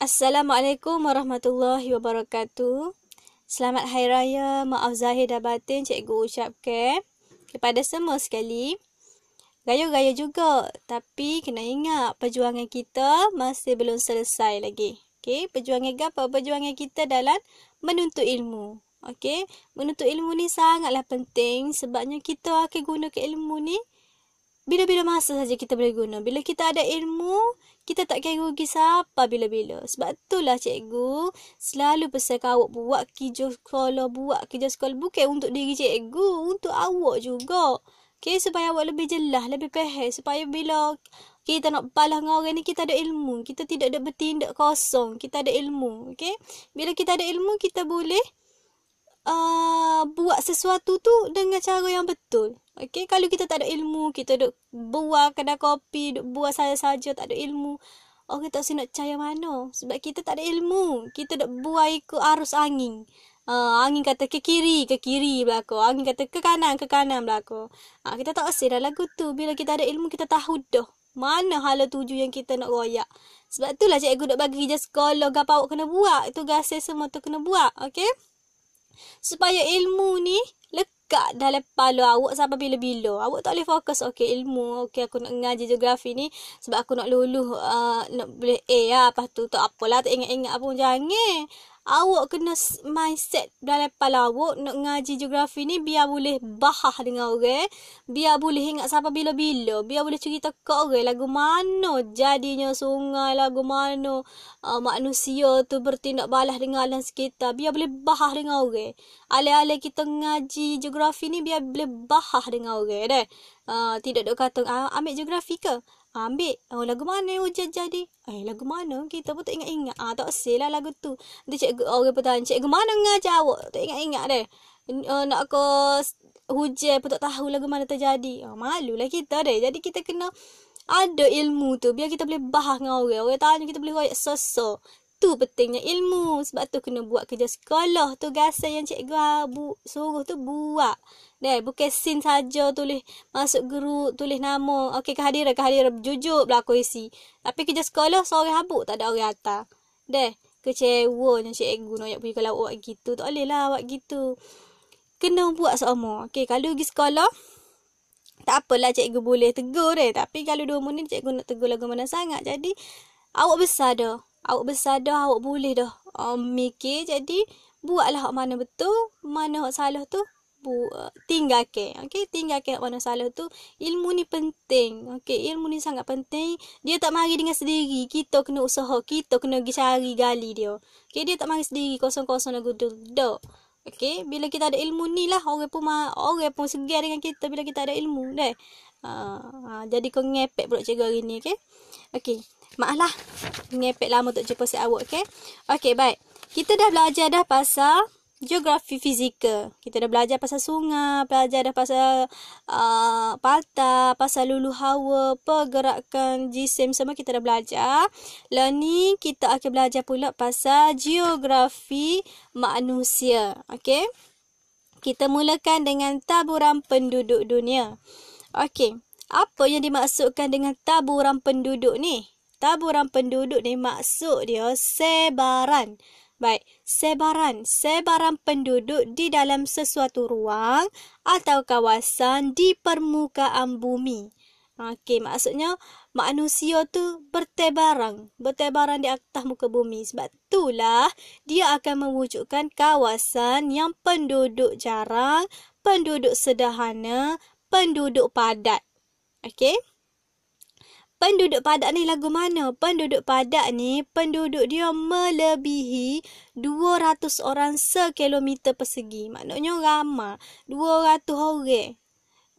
Assalamualaikum warahmatullahi wabarakatuh. Selamat Hari Raya, maaf zahir dan batin cikgu ucapkan kepada semua sekali. Gaya-gaya juga, tapi kena ingat perjuangan kita masih belum selesai lagi. Okey, perjuangan apa? Perjuangan kita dalam menuntut ilmu. Okey, menuntut ilmu ni sangatlah penting sebabnya kita akan guna ke ilmu ni bila-bila masa saja kita boleh guna. Bila kita ada ilmu, kita tak kira rugi siapa bila-bila. Sebab itulah cikgu selalu pesan awak buat kerja sekolah, buat kerja sekolah. Bukan untuk diri cikgu, untuk awak juga. Okay, supaya awak lebih jelas, lebih faham. Supaya bila kita nak balas dengan orang ni, kita ada ilmu. Kita tidak ada bertindak kosong. Kita ada ilmu. Okay? Bila kita ada ilmu, kita boleh uh, buat sesuatu tu dengan cara yang betul. Okay, kalau kita tak ada ilmu, kita duk buah kedai kopi, duk buah saja-saja, tak ada ilmu. Orang tak nak percaya mana. Sebab kita tak ada ilmu. Kita duk buah ikut arus angin. Uh, angin kata ke kiri, ke kiri belakang. Angin kata ke kanan, ke kanan belakang. Uh, kita tak usah dah lagu tu. Bila kita ada ilmu, kita tahu dah. Mana hala tuju yang kita nak royak. Sebab itulah cikgu duk bagi je sekolah. Gapa awak kena buat. Tugas semua tu kena buat. Okay? Supaya ilmu ni dekat dalam kepala awak sampai bila-bila. Awak tak boleh fokus okey ilmu, okey aku nak ngaji geografi ni sebab aku nak luluh uh, nak boleh A lah. Lepas tu tak apalah tak ingat-ingat pun jangan awak kena mindset dalam kepala awak nak ngaji geografi ni biar boleh bahah dengan orang. Biar boleh ingat sampai bila-bila. Biar boleh cerita ke orang lagu mana jadinya sungai, lagu mana uh, manusia tu bertindak balas dengan alam sekitar. Biar boleh bahah dengan orang. Alih-alih kita ngaji geografi ni biar boleh bahah dengan orang. Deh. Uh, tidak ada kata uh, ambil geografi ke? Ambil. Oh, lagu mana hujan jadi? Eh lagu mana? Kita pun tak ingat-ingat. Ah tak lah lagu tu. Nanti cikgu oh, orang bertanya cikgu mana ngajar awak? Tak ingat-ingat deh uh, nak ke hujan pun tak tahu lagu mana terjadi. Oh, malulah kita deh. Jadi kita kena ada ilmu tu biar kita boleh bahas dengan orang. Orang tanya kita boleh royak sosok tu pentingnya ilmu. Sebab tu kena buat kerja sekolah tu. Gasa yang cikgu bu, suruh tu buat. Deh bukan sin saja tulis masuk guru tulis nama. Okey kehadiran kehadiran. Jujur berlaku isi. Tapi kerja sekolah seorang habuk tak ada orang atas. Deh kecewa yang cikgu nak pergi kalau buat gitu. Tak boleh lah buat gitu. Kena buat semua okey kalau pergi sekolah tak apalah cikgu boleh tegur deh. Tapi kalau dua minit cikgu nak tegur lagu mana sangat. Jadi awak besar dah awak besar dah awak boleh dah. Um, mikir. Jadi buatlah hak mana betul mana hak salah tu bu tinggalkan. Okey tinggalkan mana salah tu. Ilmu ni penting. Okey ilmu ni sangat penting. Dia tak mari dengan sendiri. Kita kena usaha kita kena pergi cari gali dia. Okey dia tak mari sendiri. Kosong-kosong lagu tu. Dak okey bila kita ada ilmu ni lah orang pun orang pun segar dengan kita bila kita ada ilmu. Deh uh, uh, jadi kau ngepek pula cikgu hari ni okey okey Maaf lah. Ngepek lama untuk jumpa si awak, okay? Okay, baik. Kita dah belajar dah pasal geografi fizikal. Kita dah belajar pasal sungai, belajar dah pasal uh, palta, pasal lulu hawa, pergerakan jisim semua kita dah belajar. Lalu ni kita akan belajar pula pasal geografi manusia. Okay? Kita mulakan dengan taburan penduduk dunia. Okay. Apa yang dimaksudkan dengan taburan penduduk ni? taburan penduduk ni maksud dia sebaran. Baik, sebaran. Sebaran penduduk di dalam sesuatu ruang atau kawasan di permukaan bumi. Okey, maksudnya manusia tu bertebaran. Bertebaran di atas muka bumi. Sebab itulah dia akan mewujudkan kawasan yang penduduk jarang, penduduk sederhana, penduduk padat. Okey? Penduduk padat ni lagu mana? Penduduk padat ni, penduduk dia melebihi 200 orang sekilometer persegi. Maknanya ramai. 200 orang.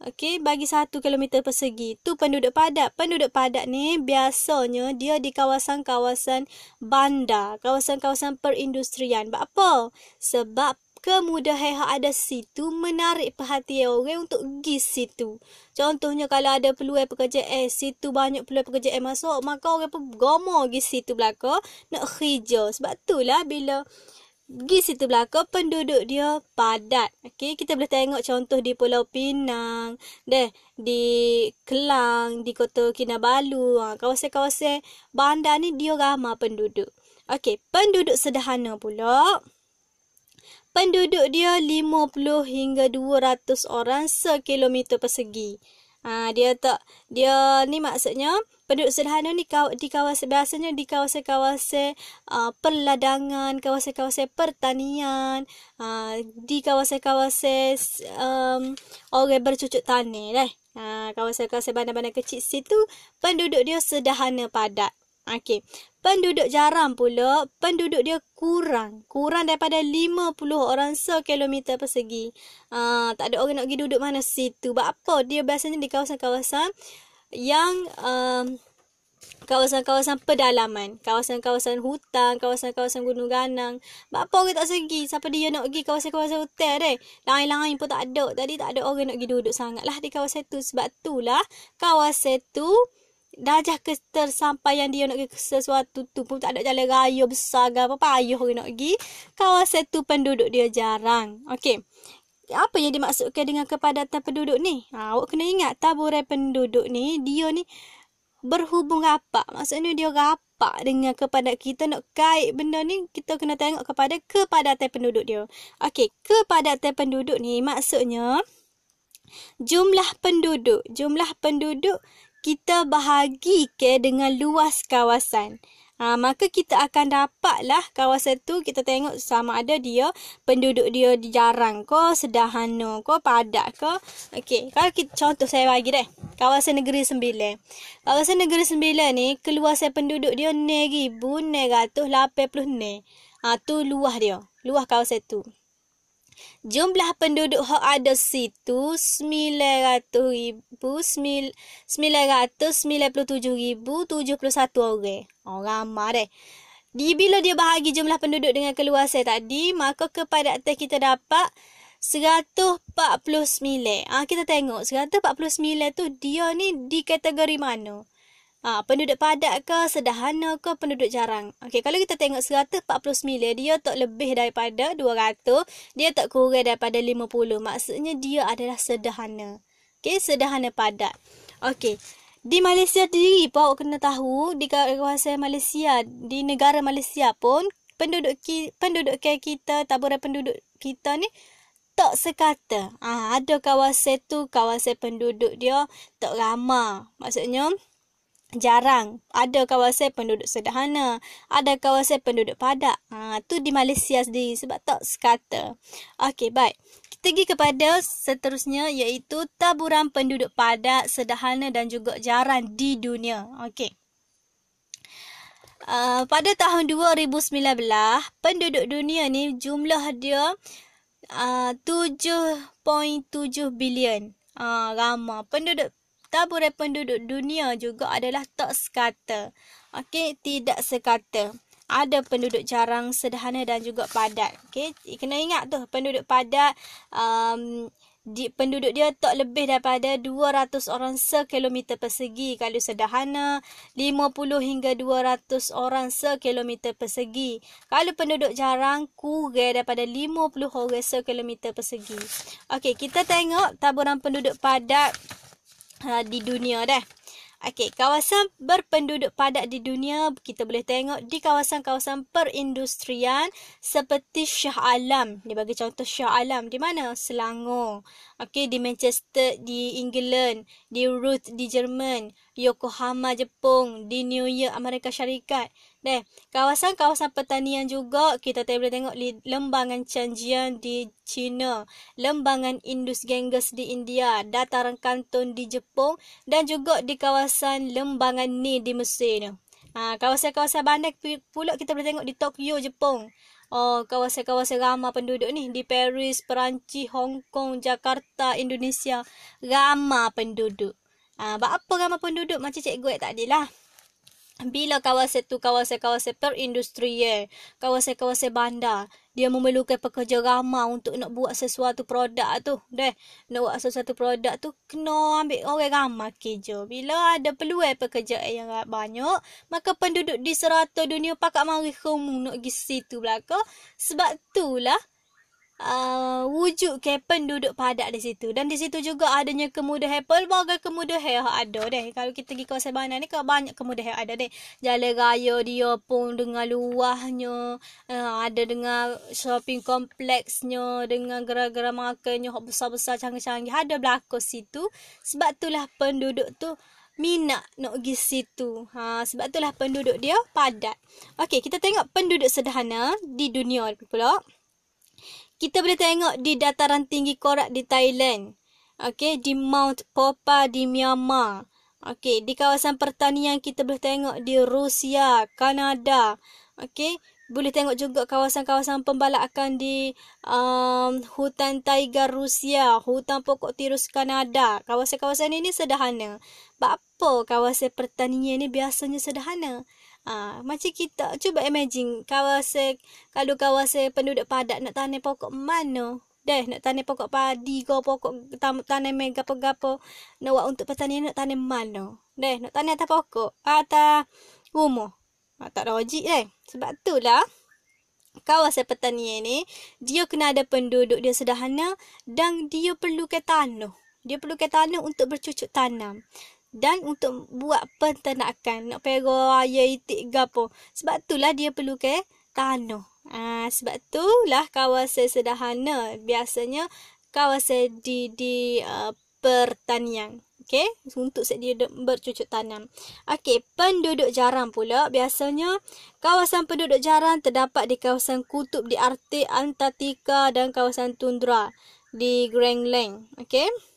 Okey, bagi satu kilometer persegi. Tu penduduk padat. Penduduk padat ni biasanya dia di kawasan-kawasan bandar. Kawasan-kawasan perindustrian. Sebab apa? Sebab kemudahan yang ada situ menarik perhatian orang untuk pergi situ. Contohnya kalau ada peluang pekerjaan, situ banyak peluang pekerjaan masuk, maka orang pun gomo pergi situ belaka nak kerja. Sebab itulah bila pergi situ belaka penduduk dia padat. Okey, kita boleh tengok contoh di Pulau Pinang, deh di Kelang, di Kota Kinabalu, ha, kawasan-kawasan bandar ni dia ramai penduduk. Okey, penduduk sederhana pula. Penduduk dia 50 hingga 200 orang sekilometer persegi. Ha, dia tak dia ni maksudnya penduduk sederhana ni di kawasan biasanya di kawasan-kawasan uh, perladangan, kawasan-kawasan pertanian, uh, di kawasan-kawasan um, orang bercucuk tanah lah. Ha, kawasan-kawasan bandar-bandar kecil situ penduduk dia sederhana padat. Okey. Penduduk jarang pula, penduduk dia kurang. Kurang daripada 50 orang sekilometer persegi. Uh, tak ada orang nak pergi duduk mana situ. Sebab apa? Dia biasanya di kawasan-kawasan yang um, kawasan-kawasan pedalaman. Kawasan-kawasan hutan, kawasan-kawasan gunung ganang. Sebab apa orang tak segi? Siapa dia nak pergi kawasan-kawasan hutan deh? Lain-lain pun tak ada. Tadi tak ada orang nak pergi duduk sangat lah di kawasan tu. Sebab tu lah kawasan tu darjah ketersampaian dia nak pergi sesuatu tu pun tak ada jalan raya besar ke apa payah orang nak pergi. Kawasan tu penduduk dia jarang. Okey apa yang dimaksudkan dengan kepadatan penduduk ni? Ha, awak kena ingat taburan penduduk ni dia ni berhubung rapat maksudnya dia rapat dengan kepada kita nak kait benda ni kita kena tengok kepada kepadatan penduduk dia. Okey kepadatan penduduk ni maksudnya jumlah penduduk jumlah penduduk kita bahagi ke dengan luas kawasan. Ha, maka kita akan dapatlah kawasan tu kita tengok sama ada dia penduduk dia jarang ke, sederhana ke, padat ke. Okey, kalau kita contoh saya bagi deh. Kawasan Negeri Sembilan. Kawasan Negeri Sembilan ni keluasan penduduk dia 9,980 ne. Ha, tu luas dia. Luas kawasan tu. Jumlah penduduk yang ada situ 900,000 997,071 orang. Oh ramai deh. Di bila dia bahagi jumlah penduduk dengan keluasan tadi, maka kepadatan kita dapat 149. Ah ha, kita tengok 149 tu dia ni di kategori mana? Ha, penduduk padat ke, sederhana ke, penduduk jarang. Okey, kalau kita tengok 149, dia tak lebih daripada 200, dia tak kurang daripada 50. Maksudnya dia adalah sederhana. Okey, sederhana padat. Okey, di Malaysia sendiri pun awak kena tahu, di kawasan Malaysia, di negara Malaysia pun, penduduk ki, penduduk kita, taburan penduduk kita ni, tak sekata. Ha, ada kawasan tu, kawasan penduduk dia tak ramah. Maksudnya, jarang. Ada kawasan penduduk sederhana. Ada kawasan penduduk padat. Ha tu di Malaysia sendiri sebab tak sekata. Okey baik. Kita pergi kepada seterusnya iaitu taburan penduduk padat sederhana dan juga jarang di dunia. Okey. Uh, pada tahun 2019, penduduk dunia ni jumlah dia uh, 7.7 bilion. Uh, ramai. Penduduk taburan penduduk dunia juga adalah tak sekata. Okey, tidak sekata. Ada penduduk jarang, sederhana dan juga padat. Okey, kena ingat tu penduduk padat um, di, penduduk dia tak lebih daripada 200 orang sekilometer persegi kalau sederhana 50 hingga 200 orang sekilometer persegi kalau penduduk jarang kurang daripada 50 orang sekilometer persegi okey kita tengok taburan penduduk padat uh, di dunia dah. Okey, kawasan berpenduduk padat di dunia kita boleh tengok di kawasan-kawasan perindustrian seperti Shah Alam. Ni bagi contoh Shah Alam di mana? Selangor. Okey, di Manchester di England, di Ruth di Jerman, Yokohama Jepun, di New York Amerika Syarikat. Deh, kawasan-kawasan pertanian juga kita boleh tengok lembangan Chanjian di China, lembangan Indus Ganges di India, dataran Kanton di Jepun dan juga di kawasan lembangan Ni di Mesir. Ha, kawasan-kawasan bandar pula kita boleh tengok di Tokyo, Jepun. Oh, kawasan-kawasan ramai penduduk ni di Paris, Perancis, Hong Kong, Jakarta, Indonesia. Ramai penduduk. Ha, apa ramai penduduk macam cikgu tadi lah bila kawasan tu kawasan-kawasan perindustrian, kawasan-kawasan bandar, dia memerlukan pekerja ramai untuk nak buat sesuatu produk tu. Deh, nak buat sesuatu produk tu, kena ambil orang ramai kerja. Bila ada peluang pekerjaan yang banyak, maka penduduk di serata dunia pakat mari kemung nak pergi situ belaka. Sebab itulah uh, wujud ke penduduk padat di situ. Dan di situ juga adanya kemudahan pelbagai kemudahan yang ada deh. Kalau kita pergi kawasan mana ni kalau banyak kemudahan ada deh. Jalan raya dia pun dengan luahnya, uh, ada dengan shopping kompleksnya, dengan gerai-gerai makannya besar-besar canggih-canggih ada berlaku situ. Sebab itulah penduduk tu minat nak pergi situ. Ha, sebab itulah penduduk dia padat. Okey, kita tengok penduduk sederhana di dunia pula. Kita boleh tengok di dataran tinggi korak di Thailand. Okey, di Mount Popa di Myanmar. Okey, di kawasan pertanian kita boleh tengok di Rusia, Kanada. Okey, boleh tengok juga kawasan-kawasan pembalakan di um, hutan taiga Rusia, hutan pokok tirus Kanada. Kawasan-kawasan ini sederhana. Apa kawasan pertanian ni biasanya sederhana? Ha, macam kita cuba imagine kawasan kalau kawasan penduduk padat nak tanam pokok mana? Deh nak tanam pokok padi ke pokok tanam mega apa nak buat untuk pertanian nak tanam mana? Deh nak tanam atas pokok atas rumah. Ha, tak logik eh. Sebab itulah kawasan pertanian ni dia kena ada penduduk dia sederhana dan dia perlukan tanah. Dia perlukan tanah untuk bercucuk tanam. Dan untuk buat penternakan. Nak pera ayah itik gapo. Sebab itulah dia perlukan tanah. Ha, sebab itulah kawasan sederhana. Biasanya kawasan di, di uh, pertanian. Okey, untuk set dia bercucuk tanam. Okey, penduduk jarang pula biasanya kawasan penduduk jarang terdapat di kawasan kutub di Arktik, Antartika dan kawasan tundra di Greenland. Okey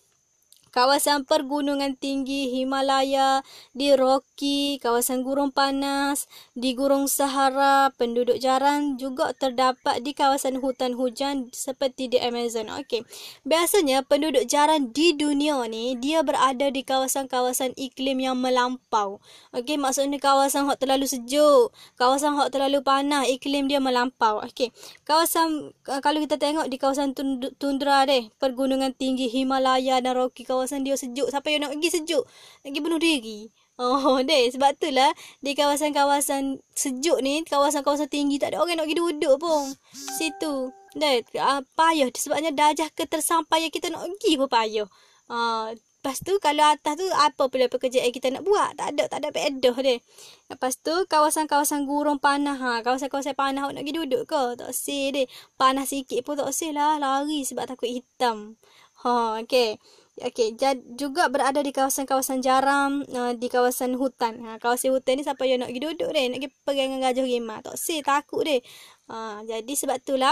kawasan pergunungan tinggi Himalaya, di Rocky, kawasan gurun panas, di gurun Sahara, penduduk jarang juga terdapat di kawasan hutan hujan seperti di Amazon. Okey. Biasanya penduduk jarang di dunia ni dia berada di kawasan-kawasan iklim yang melampau. Okey, maksudnya kawasan hot terlalu sejuk, kawasan hot terlalu panas, iklim dia melampau. Okey. Kawasan kalau kita tengok di kawasan tundra deh, pergunungan tinggi Himalaya dan Rocky kawasan kawasan dia sejuk. Siapa yang nak pergi sejuk? Nak pergi bunuh diri. Oh, deh. Sebab itulah di kawasan-kawasan sejuk ni, kawasan-kawasan tinggi, tak ada orang nak pergi duduk pun. Situ. Deh, uh, payah. Sebabnya darjah ketersampaian kita nak pergi pun payah. Uh, lepas tu, kalau atas tu, apa pula pekerjaan kita nak buat? Tak ada, tak ada pedoh deh. Lepas tu, kawasan-kawasan gurung panah. Ha. Kawasan-kawasan panah nak pergi duduk ke? Tak sih deh. Panah sikit pun tak sih lah. Lari sebab takut hitam. Ha, okay. Okey, juga berada di kawasan-kawasan jaram, uh, di kawasan hutan. Ha, kawasan hutan ni siapa yang nak pergi duduk deh, nak pergi pegang dengan gajah rimah. Tak sih, takut deh. Ha, jadi sebab itulah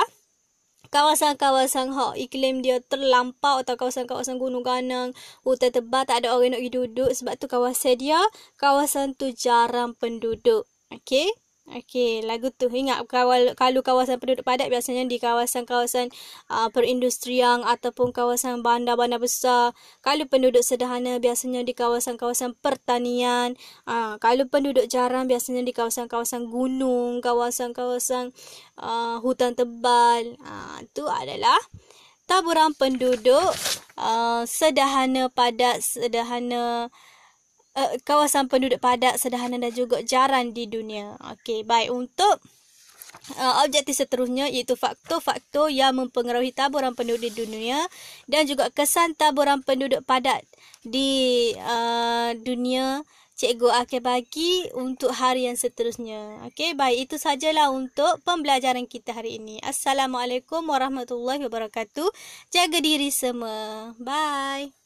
kawasan-kawasan hak iklim dia terlampau atau kawasan-kawasan gunung ganang, hutan tebal tak ada orang nak pergi duduk sebab tu kawasan dia, kawasan tu jarang penduduk. Okey? Okey, lagu tu ingat kawal, kalau kawasan penduduk padat biasanya di kawasan-kawasan uh, perindustrian ataupun kawasan bandar-bandar besar. Kalau penduduk sederhana biasanya di kawasan-kawasan pertanian. Uh, kalau penduduk jarang biasanya di kawasan-kawasan gunung, kawasan-kawasan uh, hutan tebal. Uh, itu adalah taburan penduduk uh, sederhana padat, sederhana uh, kawasan penduduk padat sederhana dan juga jarang di dunia. Okey, baik untuk uh, objektif seterusnya iaitu faktor-faktor yang mempengaruhi taburan penduduk di dunia dan juga kesan taburan penduduk padat di uh, dunia cikgu akan bagi untuk hari yang seterusnya. Okey, baik itu sajalah untuk pembelajaran kita hari ini. Assalamualaikum warahmatullahi wabarakatuh. Jaga diri semua. Bye.